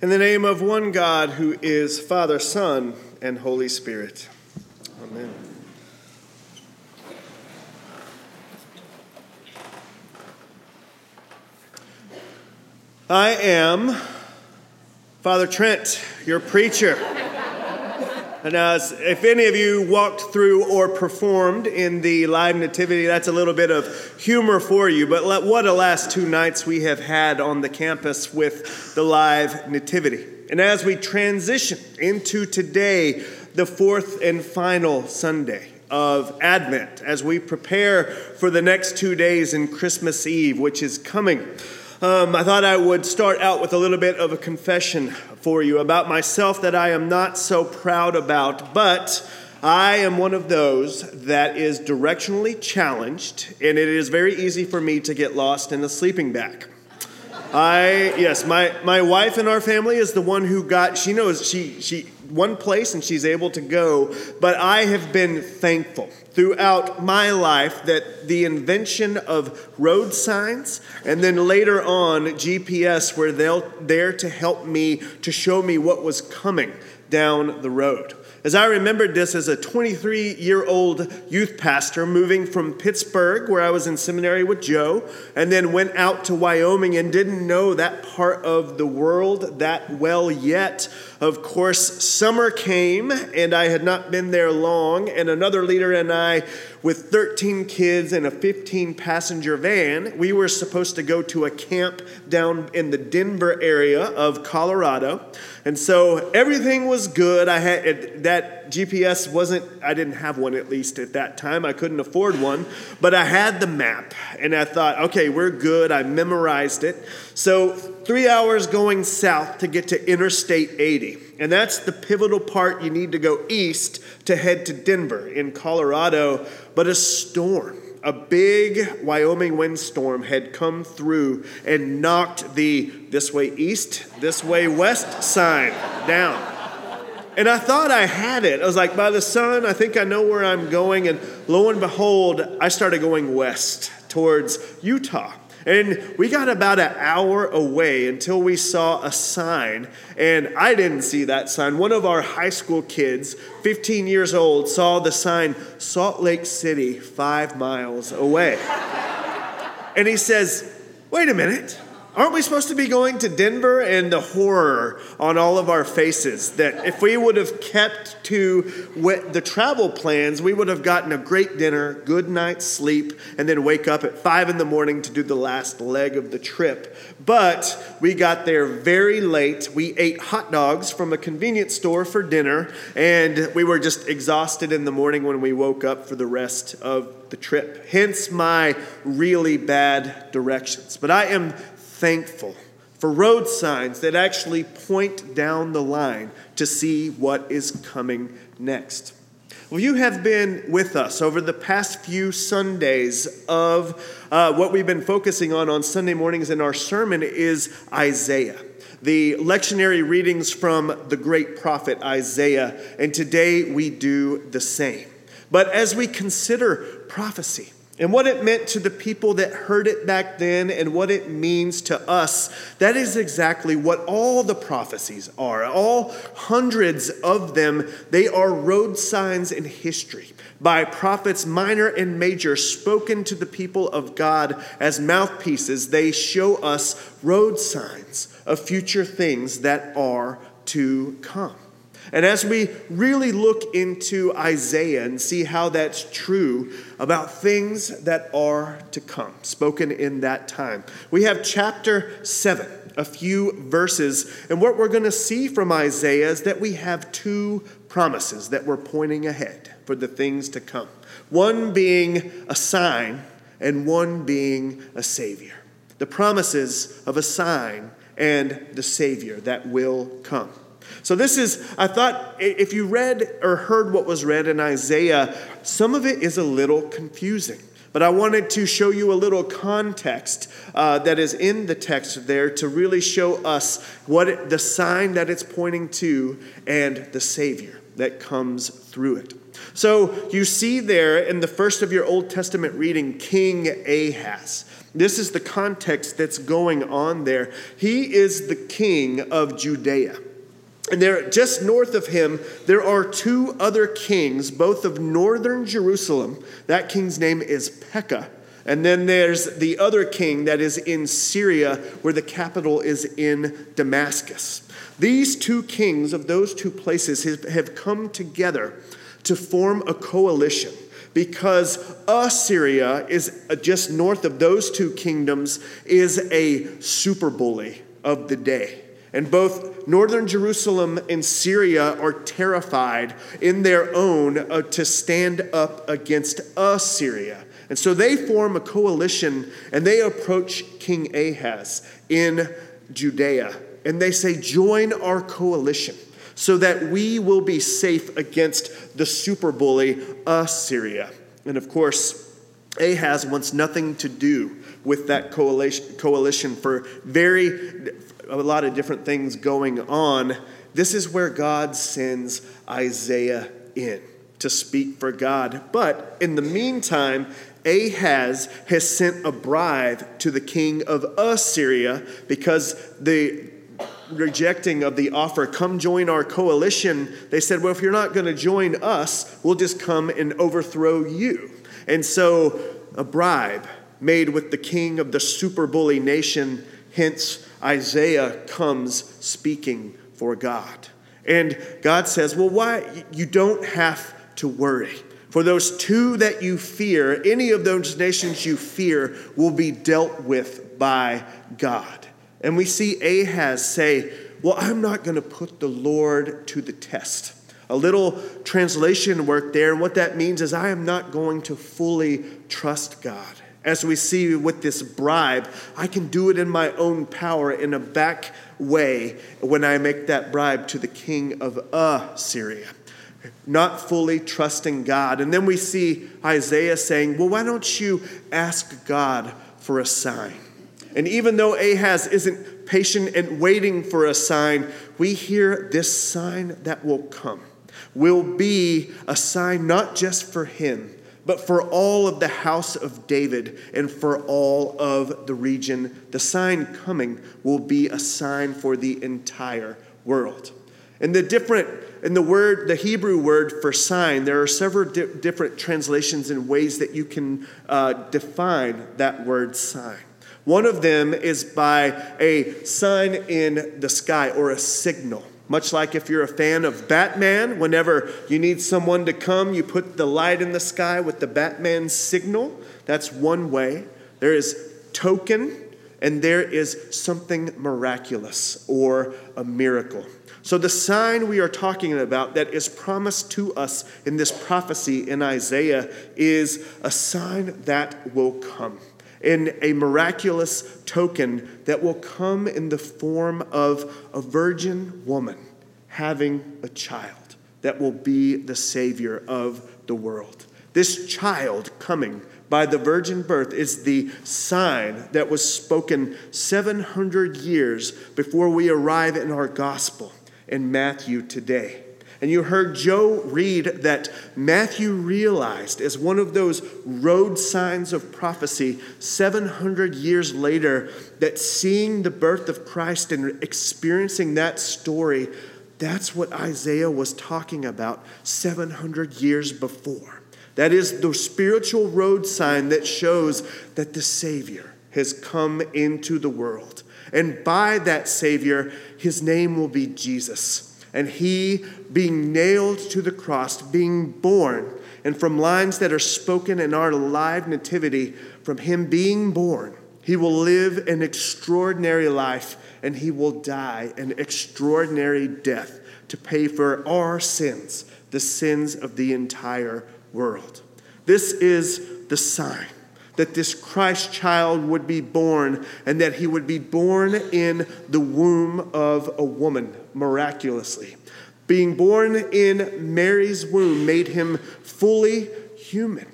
In the name of one God who is Father, Son, and Holy Spirit. Amen. I am Father Trent, your preacher. And as if any of you walked through or performed in the live nativity, that's a little bit of humor for you. But what a last two nights we have had on the campus with the live nativity. And as we transition into today, the fourth and final Sunday of Advent, as we prepare for the next two days in Christmas Eve, which is coming. Um, I thought I would start out with a little bit of a confession for you about myself that I am not so proud about, but I am one of those that is directionally challenged, and it is very easy for me to get lost in a sleeping bag. I yes, my my wife in our family is the one who got. She knows she she one place and she's able to go. But I have been thankful throughout my life that the invention of road signs and then later on GPS were there to help me to show me what was coming down the road. As I remembered this as a 23 year old youth pastor moving from Pittsburgh, where I was in seminary with Joe, and then went out to Wyoming and didn't know that part of the world that well yet. Of course, summer came, and I had not been there long, and another leader and I, with 13 kids and a 15 passenger van, we were supposed to go to a camp down in the Denver area of Colorado. And so everything was good. I had that GPS wasn't, I didn't have one at least at that time. I couldn't afford one, but I had the map, and I thought, okay, we're good. I memorized it. So three hours going south to get to Interstate 80. And that's the pivotal part. You need to go east to head to Denver in Colorado. But a storm, a big Wyoming windstorm had come through and knocked the this way east, this way west sign down. And I thought I had it. I was like, by the sun, I think I know where I'm going. And lo and behold, I started going west towards Utah. And we got about an hour away until we saw a sign, and I didn't see that sign. One of our high school kids, 15 years old, saw the sign Salt Lake City, five miles away. and he says, Wait a minute. Aren't we supposed to be going to Denver? And the horror on all of our faces that if we would have kept to the travel plans, we would have gotten a great dinner, good night's sleep, and then wake up at five in the morning to do the last leg of the trip. But we got there very late. We ate hot dogs from a convenience store for dinner, and we were just exhausted in the morning when we woke up for the rest of the trip. Hence my really bad directions. But I am thankful for road signs that actually point down the line to see what is coming next. Well, you have been with us over the past few Sundays of uh, what we've been focusing on on Sunday mornings in our sermon is Isaiah. The lectionary readings from the great prophet Isaiah, and today we do the same. But as we consider prophecy, and what it meant to the people that heard it back then and what it means to us, that is exactly what all the prophecies are. All hundreds of them, they are road signs in history by prophets minor and major spoken to the people of God as mouthpieces. They show us road signs of future things that are to come. And as we really look into Isaiah and see how that's true about things that are to come, spoken in that time, we have chapter 7, a few verses. And what we're going to see from Isaiah is that we have two promises that we're pointing ahead for the things to come one being a sign, and one being a savior. The promises of a sign and the savior that will come. So, this is, I thought, if you read or heard what was read in Isaiah, some of it is a little confusing. But I wanted to show you a little context uh, that is in the text there to really show us what it, the sign that it's pointing to and the Savior that comes through it. So you see there in the first of your Old Testament reading, King Ahaz. This is the context that's going on there. He is the king of Judea. And there, just north of him, there are two other kings, both of northern Jerusalem. That king's name is Pekah. And then there's the other king that is in Syria, where the capital is in Damascus. These two kings of those two places have come together to form a coalition because Assyria is uh, just north of those two kingdoms is a super bully of the day. And both northern Jerusalem and Syria are terrified in their own uh, to stand up against Assyria. And so they form a coalition and they approach King Ahaz in Judea. And they say, Join our coalition so that we will be safe against the super bully Assyria. And of course, Ahaz wants nothing to do with that coalition, coalition for very a lot of different things going on. This is where God sends Isaiah in to speak for God. But in the meantime, Ahaz has sent a bribe to the king of Assyria because the rejecting of the offer, come join our coalition, they said, well, if you're not going to join us, we'll just come and overthrow you. And so a bribe made with the king of the super bully nation, hence Isaiah comes speaking for God. And God says, well, why? You don't have to worry. For those two that you fear, any of those nations you fear, will be dealt with by God. And we see Ahaz say, Well, I'm not going to put the Lord to the test. A little translation work there, and what that means is I am not going to fully trust God. As we see with this bribe, I can do it in my own power in a back way when I make that bribe to the king of Assyria. Not fully trusting God. And then we see Isaiah saying, Well, why don't you ask God for a sign? And even though Ahaz isn't patient and waiting for a sign, we hear this sign that will come will be a sign not just for him, but for all of the house of David and for all of the region. The sign coming will be a sign for the entire world. And the different in the word, the Hebrew word for sign, there are several di- different translations and ways that you can uh, define that word sign. One of them is by a sign in the sky or a signal. Much like if you're a fan of Batman, whenever you need someone to come, you put the light in the sky with the Batman signal. That's one way. There is token, and there is something miraculous or a miracle. So, the sign we are talking about that is promised to us in this prophecy in Isaiah is a sign that will come in a miraculous token that will come in the form of a virgin woman having a child that will be the Savior of the world. This child coming by the virgin birth is the sign that was spoken 700 years before we arrive in our gospel in Matthew today. And you heard Joe read that Matthew realized, as one of those road signs of prophecy 700 years later, that seeing the birth of Christ and experiencing that story, that's what Isaiah was talking about 700 years before. That is the spiritual road sign that shows that the Savior has come into the world. And by that Savior, his name will be Jesus and he being nailed to the cross, being born, and from lines that are spoken in our live nativity, from him being born, he will live an extraordinary life and he will die an extraordinary death to pay for our sins, the sins of the entire world. This is the sign that this Christ child would be born and that he would be born in the womb of a woman miraculously. Being born in Mary's womb made him fully human.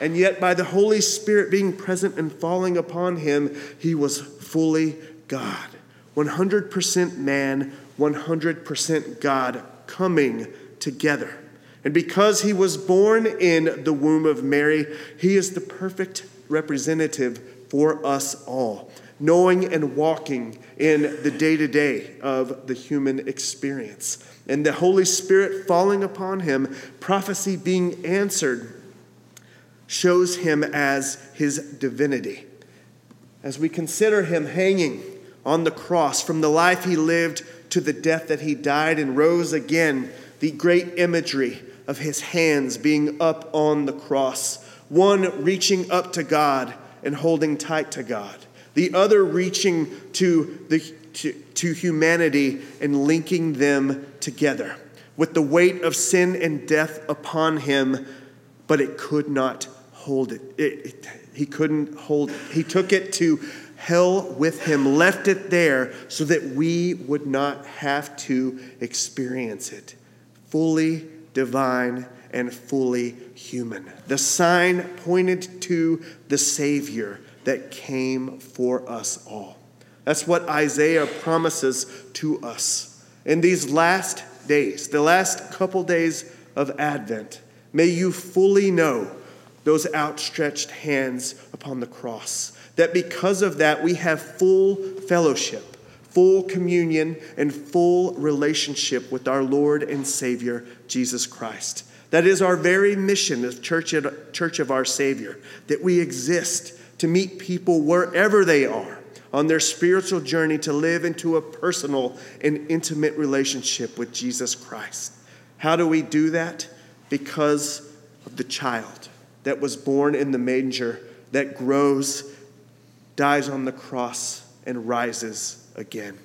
And yet, by the Holy Spirit being present and falling upon him, he was fully God. 100% man, 100% God coming together. And because he was born in the womb of Mary, he is the perfect representative for us all, knowing and walking in the day to day of the human experience. And the Holy Spirit falling upon him, prophecy being answered, shows him as his divinity. As we consider him hanging on the cross, from the life he lived to the death that he died and rose again, the great imagery of his hands being up on the cross, one reaching up to God and holding tight to God, the other reaching to, the, to, to humanity and linking them together with the weight of sin and death upon him, but it could not hold it. it, it he couldn't hold it. He took it to hell with him, left it there so that we would not have to experience it. Fully divine and fully human. The sign pointed to the Savior that came for us all. That's what Isaiah promises to us. In these last days, the last couple days of Advent, may you fully know those outstretched hands upon the cross. That because of that, we have full fellowship, full communion, and full relationship with our Lord and Savior, Jesus Christ. That is our very mission as Church, Church of our Savior, that we exist to meet people wherever they are on their spiritual journey to live into a personal and intimate relationship with Jesus Christ. How do we do that? Because of the child that was born in the manger, that grows, dies on the cross, and rises again.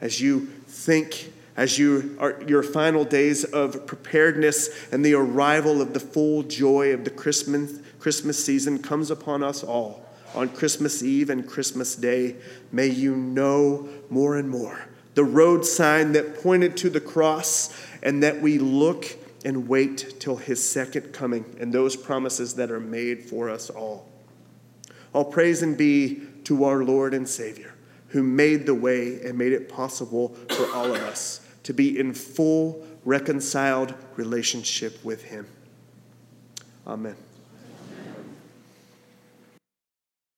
As you think, as you are your final days of preparedness and the arrival of the full joy of the Christmas, Christmas season comes upon us all on Christmas Eve and Christmas Day, may you know more and more the road sign that pointed to the cross and that we look and wait till his second coming and those promises that are made for us all. All praise and be to our Lord and Savior, who made the way and made it possible for all of us to be in full, reconciled relationship with him. Amen.